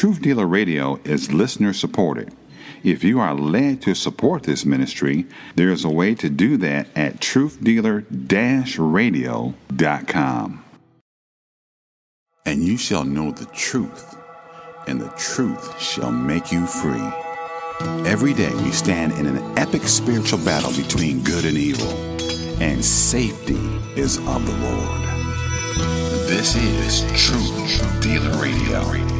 Truth Dealer Radio is listener supported. If you are led to support this ministry, there is a way to do that at truthdealer-radio.com. And you shall know the truth, and the truth shall make you free. Every day we stand in an epic spiritual battle between good and evil, and safety is of the Lord. This is Truth Dealer Radio.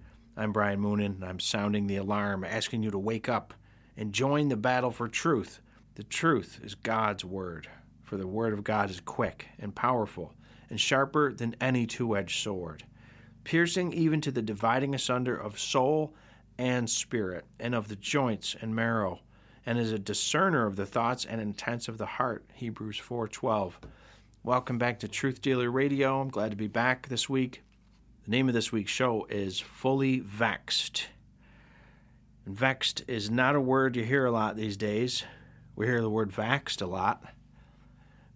I'm Brian Moonen, and I'm sounding the alarm, asking you to wake up and join the battle for truth. The truth is God's Word, for the Word of God is quick and powerful and sharper than any two edged sword, piercing even to the dividing asunder of soul and spirit, and of the joints and marrow, and is a discerner of the thoughts and intents of the heart. Hebrews 4:12. Welcome back to Truth Dealer Radio. I'm glad to be back this week. The name of this week's show is Fully Vexed. And vexed is not a word you hear a lot these days. We hear the word vaxed a lot.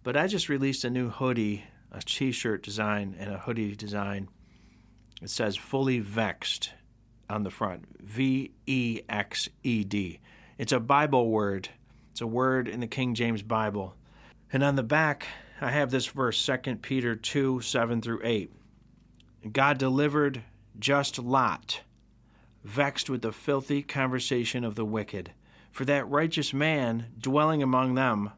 But I just released a new hoodie, a t shirt design, and a hoodie design. It says Fully Vexed on the front V E X E D. It's a Bible word, it's a word in the King James Bible. And on the back, I have this verse 2 Peter 2 7 through 8. God delivered just Lot, vexed with the filthy conversation of the wicked. For that righteous man dwelling among them,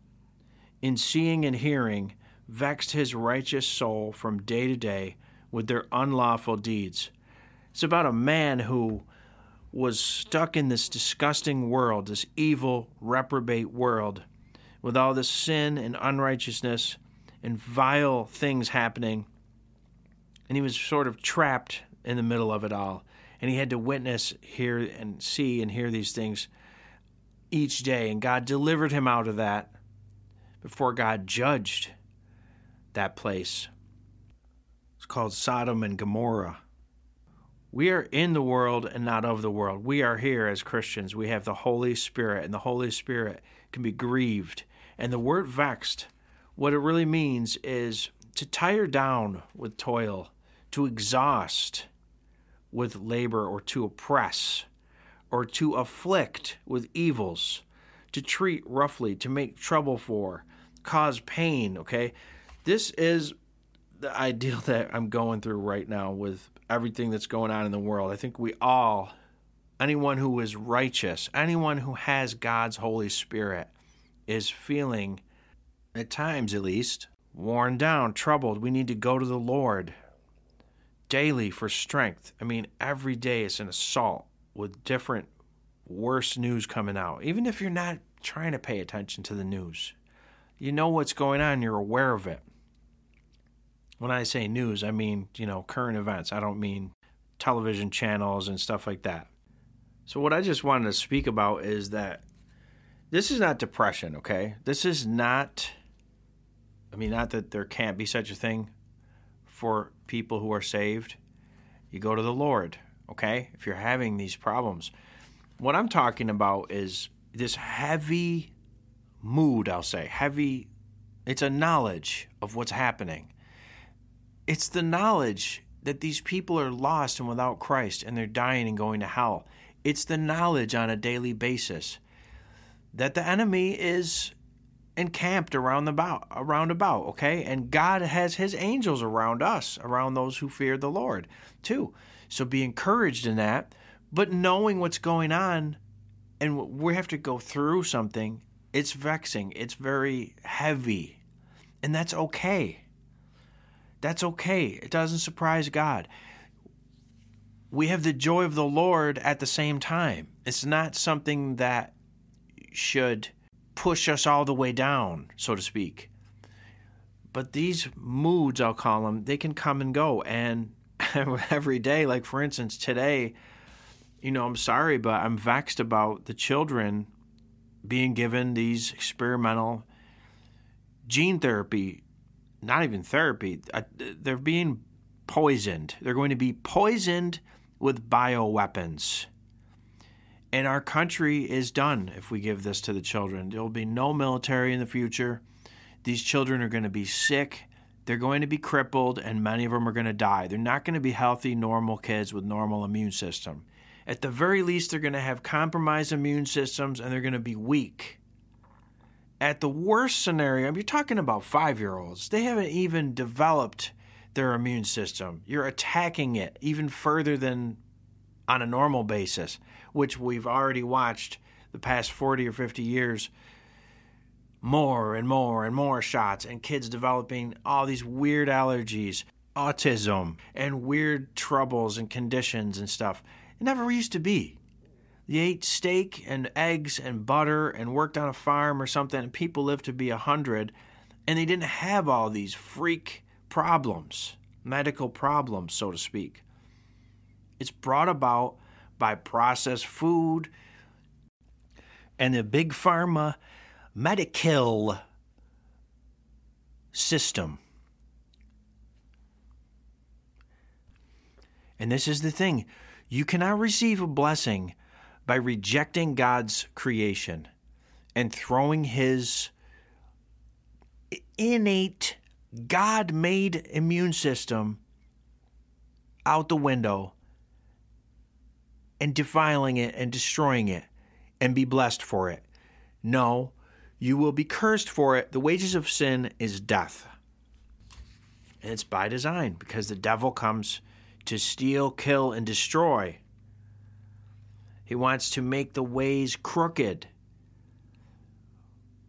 in seeing and hearing, vexed his righteous soul from day to day with their unlawful deeds. It's about a man who was stuck in this disgusting world, this evil, reprobate world, with all this sin and unrighteousness and vile things happening. And he was sort of trapped in the middle of it all. And he had to witness, hear, and see and hear these things each day. And God delivered him out of that before God judged that place. It's called Sodom and Gomorrah. We are in the world and not of the world. We are here as Christians. We have the Holy Spirit, and the Holy Spirit can be grieved. And the word vexed, what it really means is to tire down with toil, to exhaust with labor, or to oppress, or to afflict with evils, to treat roughly, to make trouble for, cause pain, okay? This is the ideal that I'm going through right now with everything that's going on in the world. I think we all, anyone who is righteous, anyone who has God's Holy Spirit, is feeling, at times at least, worn down, troubled. We need to go to the Lord daily for strength. I mean, every day it's an assault with different worse news coming out. Even if you're not trying to pay attention to the news, you know what's going on, you're aware of it. When I say news, I mean, you know, current events. I don't mean television channels and stuff like that. So, what I just wanted to speak about is that this is not depression, okay? This is not, I mean, not that there can't be such a thing for people who are saved. You go to the Lord, okay? If you're having these problems. What I'm talking about is this heavy mood, I'll say, heavy, it's a knowledge of what's happening it's the knowledge that these people are lost and without Christ and they're dying and going to hell. It's the knowledge on a daily basis that the enemy is encamped around the about, around about, okay? And God has his angels around us, around those who fear the Lord, too. So be encouraged in that, but knowing what's going on and we have to go through something, it's vexing, it's very heavy. And that's okay. That's okay. It doesn't surprise God. We have the joy of the Lord at the same time. It's not something that should push us all the way down, so to speak. But these moods, I'll call them, they can come and go. And every day, like for instance, today, you know, I'm sorry, but I'm vexed about the children being given these experimental gene therapy, not even therapy, uh, they're being poisoned. They're going to be poisoned with bioweapons. And our country is done if we give this to the children. There will be no military in the future. These children are going to be sick. They're going to be crippled, and many of them are going to die. They're not going to be healthy, normal kids with normal immune system. At the very least, they're going to have compromised immune systems and they're going to be weak. At the worst scenario, you're talking about five year olds. They haven't even developed their immune system. You're attacking it even further than on a normal basis, which we've already watched the past 40 or 50 years. More and more and more shots, and kids developing all these weird allergies, autism, and weird troubles and conditions and stuff. It never used to be. You ate steak and eggs and butter and worked on a farm or something, and people lived to be a hundred, and they didn't have all these freak problems, medical problems, so to speak. It's brought about by processed food and the big pharma medical system. And this is the thing you cannot receive a blessing by rejecting God's creation and throwing his innate, God made immune system out the window and defiling it and destroying it and be blessed for it. No, you will be cursed for it. The wages of sin is death. And it's by design because the devil comes to steal, kill, and destroy. He wants to make the ways crooked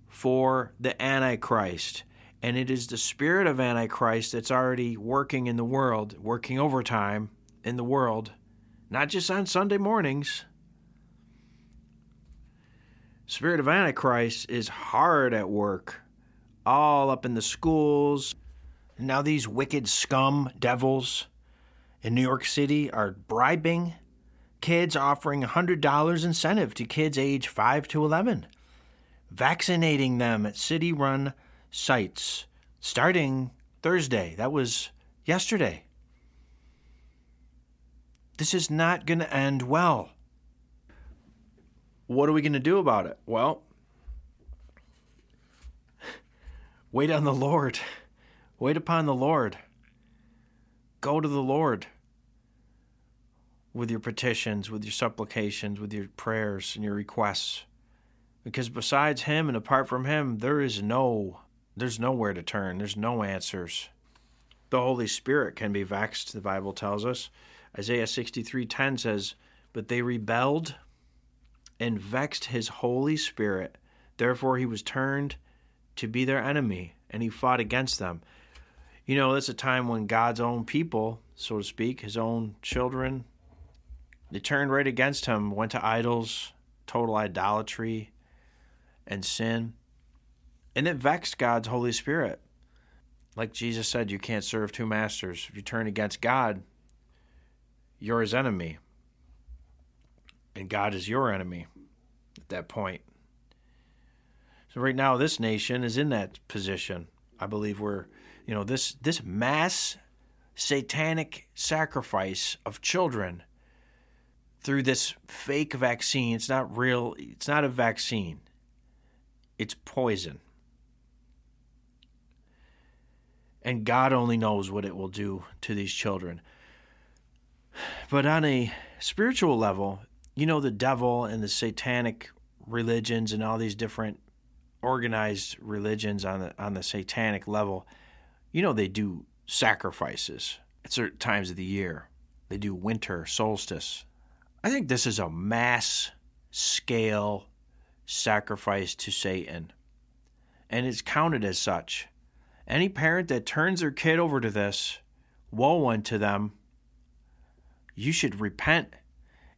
for the Antichrist. And it is the spirit of Antichrist that's already working in the world, working overtime in the world, not just on Sunday mornings. Spirit of Antichrist is hard at work, all up in the schools. Now, these wicked scum devils in New York City are bribing kids, offering $100 incentive to kids age 5 to 11, vaccinating them at city run sites starting Thursday. That was yesterday. This is not going to end well. What are we going to do about it? Well, wait on the Lord. Wait upon the Lord. Go to the Lord with your petitions, with your supplications, with your prayers and your requests. Because besides him and apart from him, there is no there's nowhere to turn. There's no answers. The Holy Spirit can be vexed, the Bible tells us. Isaiah 63:10 says, "But they rebelled and vexed his Holy Spirit. Therefore he was turned to be their enemy, and he fought against them." You know, that's a time when God's own people, so to speak, his own children, they turned right against him, went to idols, total idolatry, and sin. And it vexed God's Holy Spirit. Like Jesus said, you can't serve two masters. If you turn against God, you're his enemy. And God is your enemy at that point. So right now this nation is in that position. I believe we're you know this this mass satanic sacrifice of children through this fake vaccine it's not real it's not a vaccine it's poison and god only knows what it will do to these children but on a spiritual level you know the devil and the satanic religions and all these different organized religions on the on the satanic level you know, they do sacrifices at certain times of the year. They do winter solstice. I think this is a mass scale sacrifice to Satan, and it's counted as such. Any parent that turns their kid over to this, woe unto them. You should repent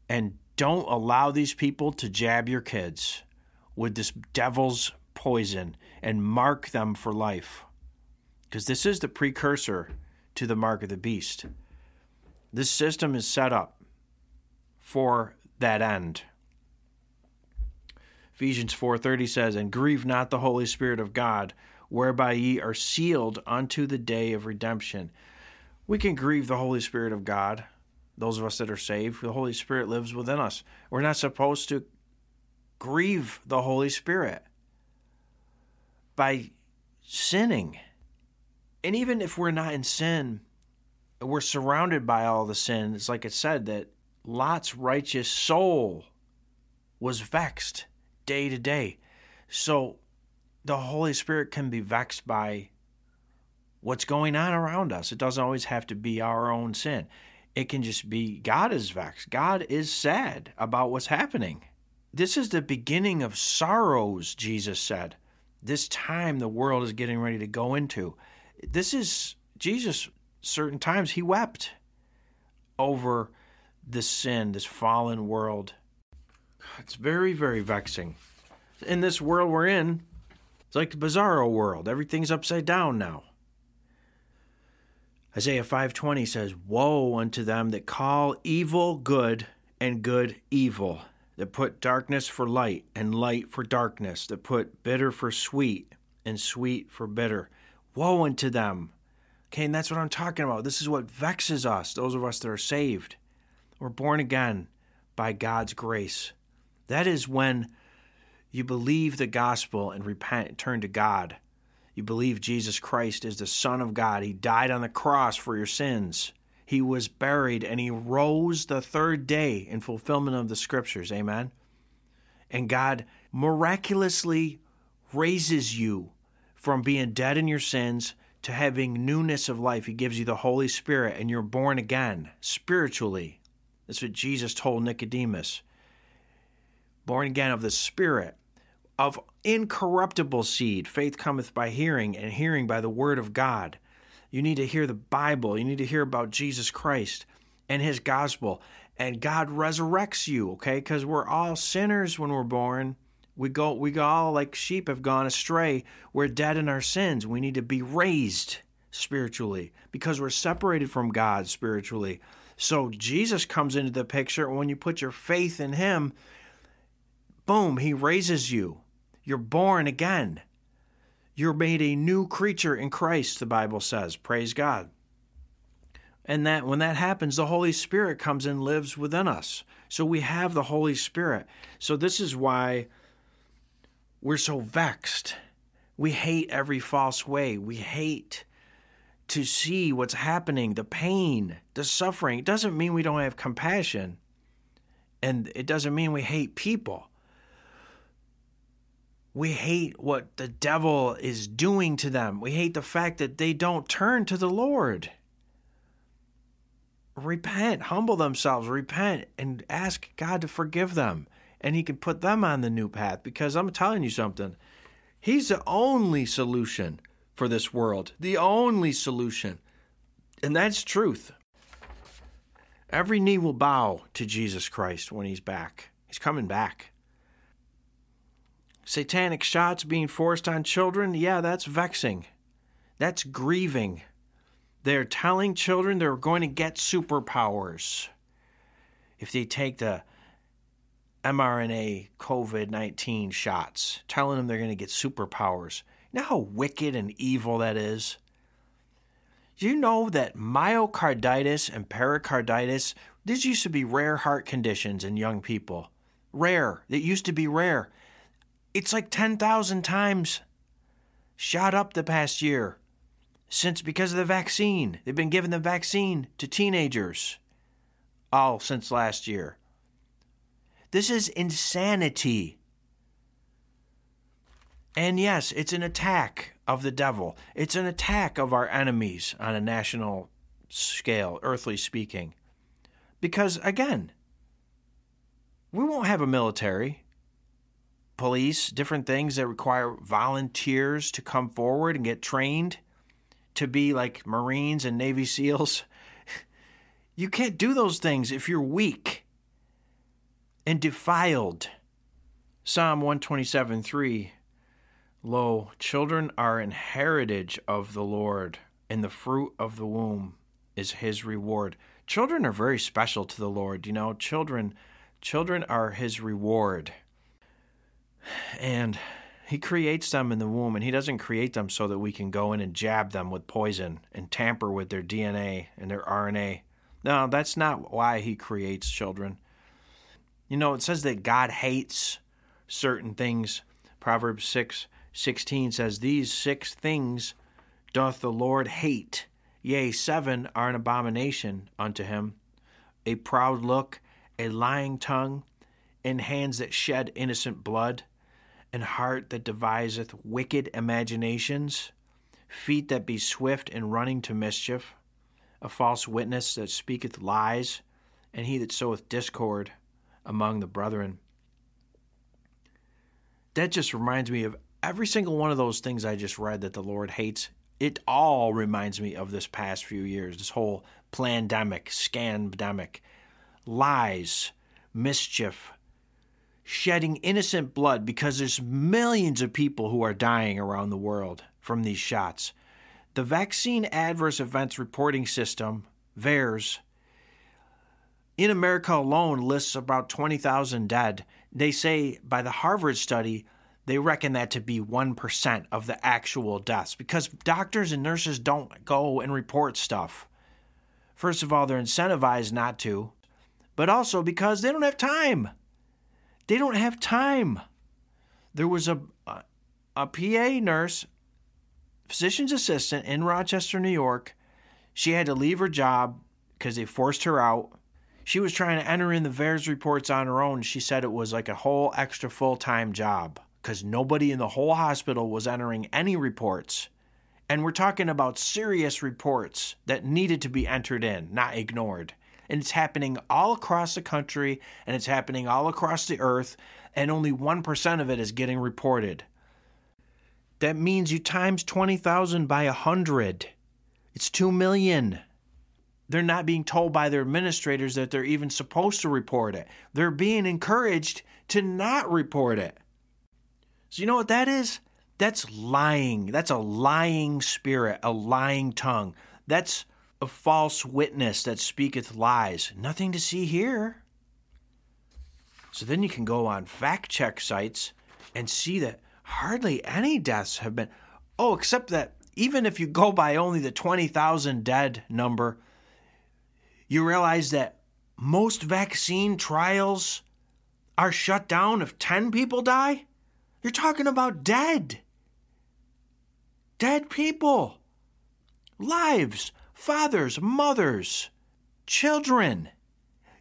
and don't allow these people to jab your kids with this devil's poison and mark them for life because this is the precursor to the mark of the beast. This system is set up for that end. Ephesians 4:30 says, "And grieve not the Holy Spirit of God, whereby ye are sealed unto the day of redemption." We can grieve the Holy Spirit of God. Those of us that are saved, the Holy Spirit lives within us. We're not supposed to grieve the Holy Spirit by sinning. And even if we're not in sin, we're surrounded by all the sin. It's like it said that Lot's righteous soul was vexed day to day. So the Holy Spirit can be vexed by what's going on around us. It doesn't always have to be our own sin. It can just be God is vexed. God is sad about what's happening. This is the beginning of sorrows, Jesus said. This time the world is getting ready to go into. This is Jesus, certain times he wept over this sin, this fallen world. It's very, very vexing. In this world we're in, it's like the bizarro world. Everything's upside down now. Isaiah 5:20 says, "Woe unto them that call evil good and good evil, that put darkness for light and light for darkness, that put bitter for sweet and sweet for bitter. Woe unto them." Okay, and that's what I'm talking about. This is what vexes us, those of us that are saved. We're born again by God's grace. That is when you believe the gospel and repent and turn to God. You believe Jesus Christ is the Son of God. He died on the cross for your sins. He was buried and he rose the third day in fulfillment of the scriptures. Amen. And God miraculously raises you from being dead in your sins to having newness of life. He gives you the Holy Spirit and you're born again spiritually. That's what Jesus told Nicodemus. Born again of the Spirit, of incorruptible seed. Faith cometh by hearing, and hearing by the word of God. You need to hear the Bible. You need to hear about Jesus Christ and his gospel. And God resurrects you, okay? Because we're all sinners when we're born. We go we go all like sheep have gone astray. We're dead in our sins. We need to be raised spiritually because we're separated from God spiritually. So Jesus comes into the picture and when you put your faith in him, boom, he raises you. You're born again. You're made a new creature in Christ, the Bible says. Praise God. And that when that happens, the Holy Spirit comes and lives within us. So we have the Holy Spirit. So this is why we're so vexed. We hate every false way. We hate to see what's happening, the pain, the suffering. It doesn't mean we don't have compassion. And it doesn't mean we hate people. We hate what the devil is doing to them. We hate the fact that they don't turn to the Lord. Repent, humble themselves, repent, and ask God to forgive them. And He can put them on the new path because I'm telling you something. He's the only solution for this world, the only solution. And that's truth. Every knee will bow to Jesus Christ when He's back. He's coming back satanic shots being forced on children, yeah, that's vexing. That's grieving. They're telling children they're going to get superpowers if they take the mRNA COVID 19 shots, telling them they're going to get superpowers. You know how wicked and evil that is? Do you know that myocarditis and pericarditis, these used to be rare heart conditions in young people? Rare. It used to be rare. It's like 10,000 times shot up the past year since because of the vaccine. They've been giving the vaccine to teenagers all since last year. This is insanity. And yes, it's an attack of the devil. It's an attack of our enemies on a national scale, earthly speaking. Because again, we won't have a military police, different things that require volunteers to come forward and get trained to be like Marines and Navy SEALs. You can't do those things if you're weak and defiled. Psalm 127 3 Lo, children are an heritage of the Lord, and the fruit of the womb is his reward. Children are very special to the Lord. You know, children Children are his reward. And he creates them in the womb, and he doesn't create them so that we can go in and jab them with poison and tamper with their DNA and their RNA. No, that's not why he creates children. You know, it says that God hates certain things. Proverbs 6 16 says, These six things doth the Lord hate. Yea, seven are an abomination unto him a proud look, a lying tongue, and hands that shed innocent blood, and heart that deviseth wicked imaginations, feet that be swift in running to mischief, a false witness that speaketh lies, and he that soweth discord among the brethren. That just reminds me of every single one of those things I just read that the Lord hates. It all reminds me of this past few years, this whole pandemic, scandemic, lies, mischief, shedding innocent blood because there's millions of people who are dying around the world from these shots. The Vaccine Adverse Events Reporting System, VAERS, in America alone lists about 20,000 dead. They say by the Harvard study, they reckon that to be 1% of the actual deaths because doctors and nurses don't go and report stuff. First of all, they're incentivized not to, but also because they don't have time. They don't have time. There was a, a, a PA nurse, physician's assistant in Rochester, New York. She had to leave her job because they forced her out. She was trying to enter in the VAERS reports on her own. She said it was like a whole extra full time job because nobody in the whole hospital was entering any reports. And we're talking about serious reports that needed to be entered in, not ignored. And it's happening all across the country and it's happening all across the earth, and only 1% of it is getting reported. That means you times 20,000 by 100. It's 2 million. They're not being told by their administrators that they're even supposed to report it. They're being encouraged to not report it. So, you know what that is? That's lying. That's a lying spirit, a lying tongue. That's a false witness that speaketh lies. Nothing to see here. So then you can go on fact check sites and see that hardly any deaths have been. Oh, except that even if you go by only the 20,000 dead number, you realize that most vaccine trials are shut down if 10 people die? You're talking about dead. Dead people. Lives, fathers, mothers, children,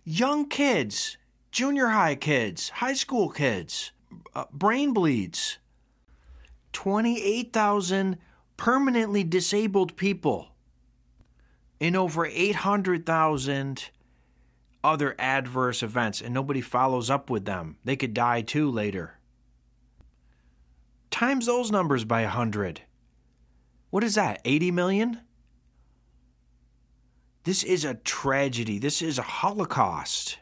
young kids, junior high kids, high school kids, uh, brain bleeds. 28,000 permanently disabled people and over 800,000 other adverse events, and nobody follows up with them. They could die too later times those numbers by 100. What is that, 80 million? This is a tragedy. This is a holocaust.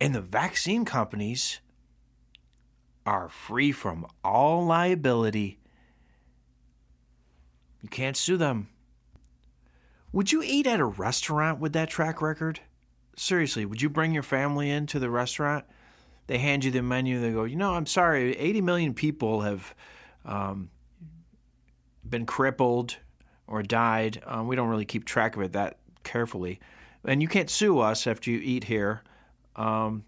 And the vaccine companies are free from all liability. You can't sue them. Would you eat at a restaurant with that track record? Seriously, would you bring your family into the restaurant? they hand you the menu. They go, you know, I'm sorry, 80 million people have um, been crippled or died. Um, we don't really keep track of it that carefully, and you can't sue us after you eat here. Um,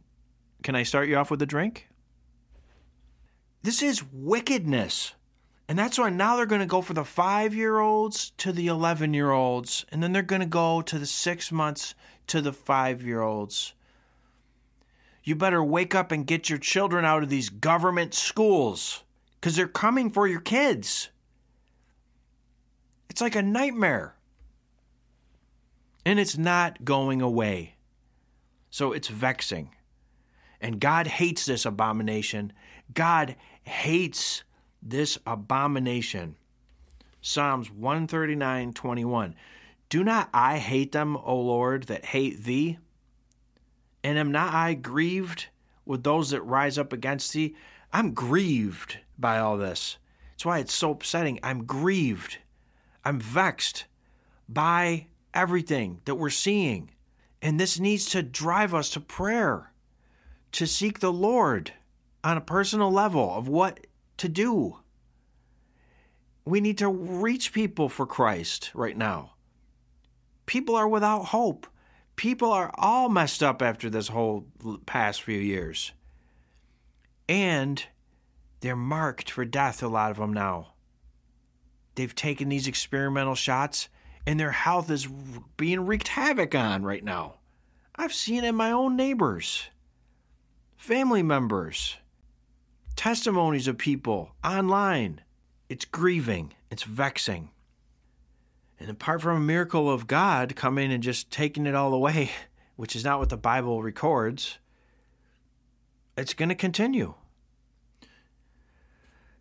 can I start you off with a drink? This is wickedness. And that's why now they're going to go for the five year olds to the 11 year olds, and then they're going to go to the six months to the five year olds you better wake up and get your children out of these government schools because they're coming for your kids. It's like a nightmare. And it's not going away. So it's vexing. And God hates this abomination. God hates this abomination. Psalms 139 21. Do not I hate them, O Lord, that hate thee? And am not I grieved with those that rise up against thee? I'm grieved by all this. That's why it's so upsetting. I'm grieved. I'm vexed by everything that we're seeing. And this needs to drive us to prayer. to seek the Lord on a personal level of what to do. We need to reach people for Christ right now. People are without hope. People are all messed up after this whole past few years. And they're marked for death, a lot of them now. They've taken these experimental shots, and their health is being wreaked havoc on right now. I've seen it in my own neighbors, family members, testimonies of people online. It's grieving, it's vexing. And apart from a miracle of God coming and just taking it all away, which is not what the Bible records, it's going to continue.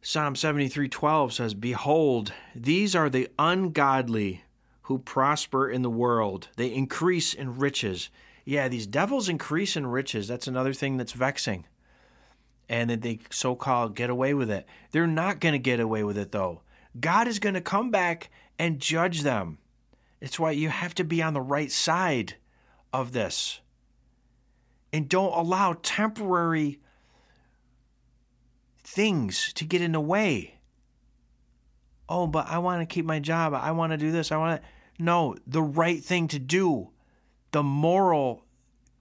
Psalm 73:12 says, "Behold, these are the ungodly who prosper in the world. They increase in riches." Yeah, these devils increase in riches. That's another thing that's vexing. And that they so-called get away with it. They're not going to get away with it though. God is going to come back and judge them. It's why you have to be on the right side of this. And don't allow temporary things to get in the way. Oh, but I want to keep my job. I want to do this. I want to. No, the right thing to do, the moral,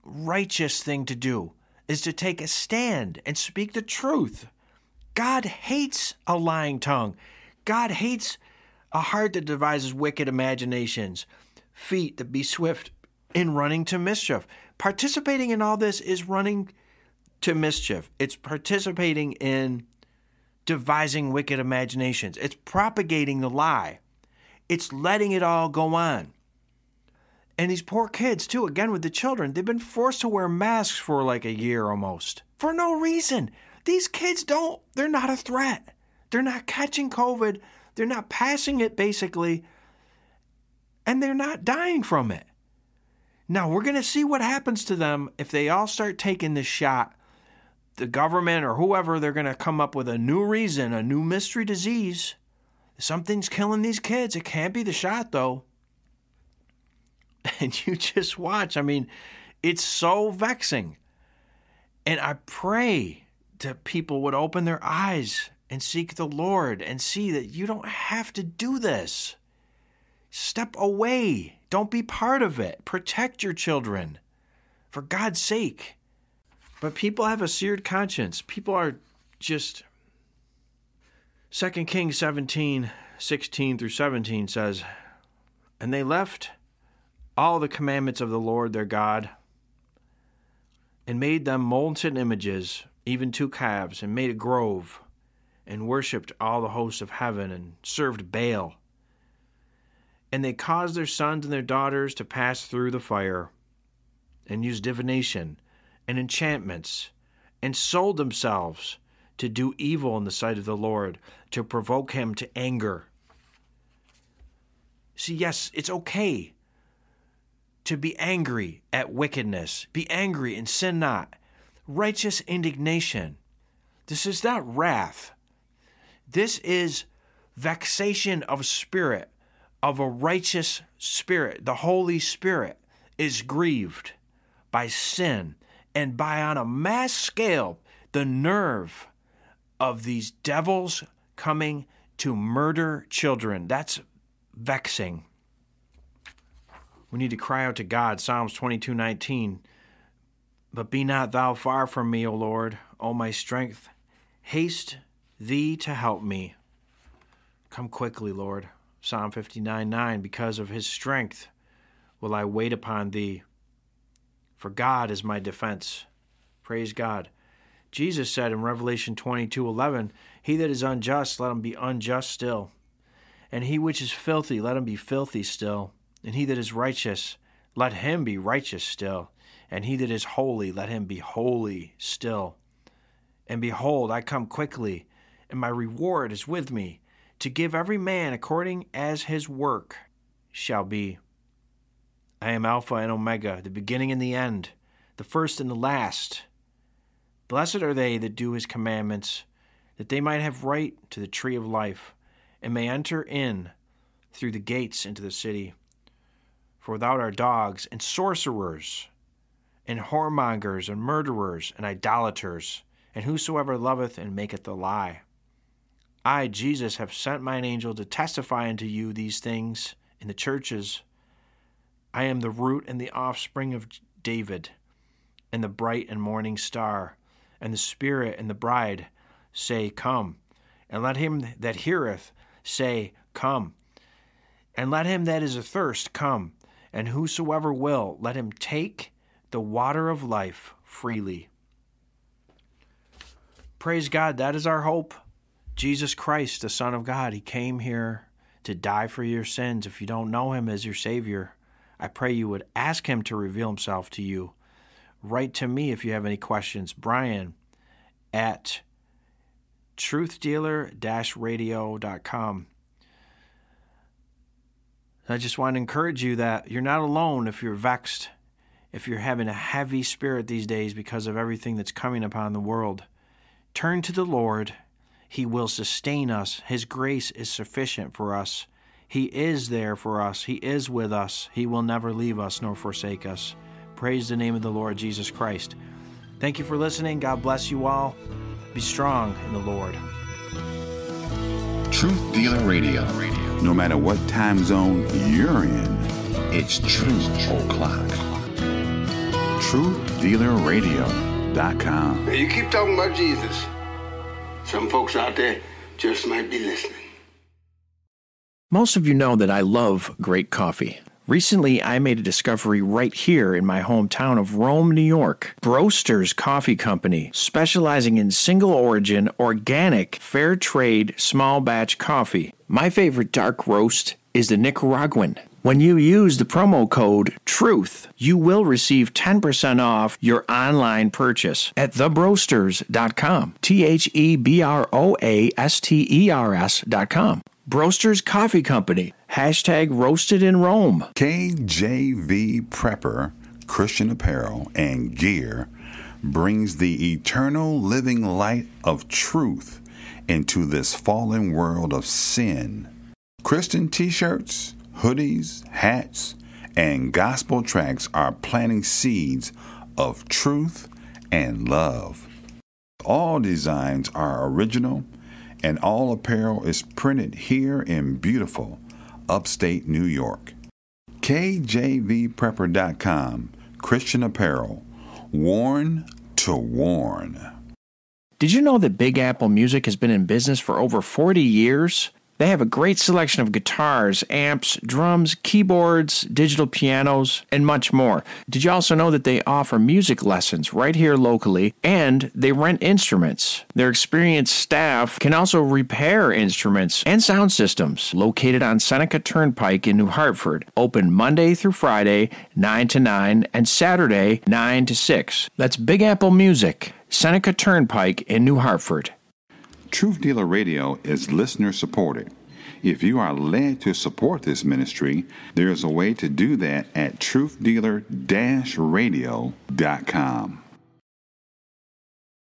righteous thing to do, is to take a stand and speak the truth. God hates a lying tongue. God hates a heart that devises wicked imaginations, feet that be swift in running to mischief. Participating in all this is running to mischief. It's participating in devising wicked imaginations. It's propagating the lie. It's letting it all go on. And these poor kids, too, again with the children, they've been forced to wear masks for like a year almost for no reason. These kids don't, they're not a threat. They're not catching COVID. They're not passing it, basically. And they're not dying from it. Now, we're going to see what happens to them if they all start taking this shot the government or whoever, they're going to come up with a new reason, a new mystery disease. Something's killing these kids. It can't be the shot, though. And you just watch. I mean, it's so vexing. And I pray that people would open their eyes and seek the Lord and see that you don't have to do this. Step away. Don't be part of it. Protect your children. For God's sake. But people have a seared conscience. People are just. 2 Kings 17, 16 through 17 says, And they left all the commandments of the Lord their God, and made them molten images, even two calves, and made a grove, and worshipped all the hosts of heaven, and served Baal. And they caused their sons and their daughters to pass through the fire, and used divination and enchantments, and sold themselves to do evil in the sight of the Lord, to provoke him to anger. See, yes, it's okay to be angry at wickedness, be angry and sin not. Righteous indignation. This is not wrath. This is vexation of spirit, of a righteous spirit. The Holy Spirit is grieved by sin and by on a mass scale the nerve of these devils coming to murder children. That's vexing. We need to cry out to God. Psalms 22 19. But be not thou far from me, O Lord, O my strength. Haste thee to help me. Come quickly, Lord. Psalm 59 9. Because of his strength will I wait upon thee for God is my defense. Praise God. Jesus said in Revelation 22:11, "He that is unjust, let him be unjust still, and he which is filthy, let him be filthy still, and he that is righteous, let him be righteous still, and he that is holy, let him be holy still. And behold, I come quickly, and my reward is with me, to give every man according as his work shall be." I am Alpha and Omega, the beginning and the end, the first and the last. Blessed are they that do his commandments, that they might have right to the tree of life, and may enter in through the gates into the city. For without our dogs and sorcerers, and whoremongers, and murderers, and idolaters, and whosoever loveth and maketh a lie. I, Jesus, have sent mine angel to testify unto you these things in the churches. I am the root and the offspring of David, and the bright and morning star, and the Spirit and the bride say, Come. And let him that heareth say, Come. And let him that is athirst come. And whosoever will, let him take the water of life freely. Praise God, that is our hope. Jesus Christ, the Son of God, He came here to die for your sins. If you don't know Him as your Savior, I pray you would ask Him to reveal Himself to you. Write to me if you have any questions. Brian at truthdealer radio.com. I just want to encourage you that you're not alone if you're vexed, if you're having a heavy spirit these days because of everything that's coming upon the world. Turn to the Lord. He will sustain us. His grace is sufficient for us. He is there for us. He is with us. He will never leave us nor forsake us. Praise the name of the Lord Jesus Christ. Thank you for listening. God bless you all. Be strong in the Lord. Truth Dealer Radio. No matter what time zone you're in, it's Truth O'Clock. TruthDealerRadio.com. You keep talking about Jesus. Some folks out there just might be listening. Most of you know that I love great coffee. Recently, I made a discovery right here in my hometown of Rome, New York. Broasters Coffee Company, specializing in single origin, organic, fair trade, small batch coffee. My favorite dark roast is the Nicaraguan. When you use the promo code TRUTH, you will receive 10% off your online purchase at thebroasters.com. T H E B R O A S T E R S.com. Broasters Coffee Company. Hashtag roasted in Rome. KJV Prepper Christian Apparel and Gear brings the eternal living light of truth into this fallen world of sin. Christian t shirts, hoodies, hats, and gospel tracks are planting seeds of truth and love. All designs are original and all apparel is printed here in beautiful upstate New York. KJVPrepper.com Christian Apparel, worn to warn. Did you know that Big Apple Music has been in business for over 40 years? They have a great selection of guitars, amps, drums, keyboards, digital pianos, and much more. Did you also know that they offer music lessons right here locally and they rent instruments? Their experienced staff can also repair instruments and sound systems located on Seneca Turnpike in New Hartford. Open Monday through Friday, 9 to 9, and Saturday, 9 to 6. That's Big Apple Music, Seneca Turnpike in New Hartford. Truth Dealer Radio is listener supported. If you are led to support this ministry, there is a way to do that at truthdealer radio.com.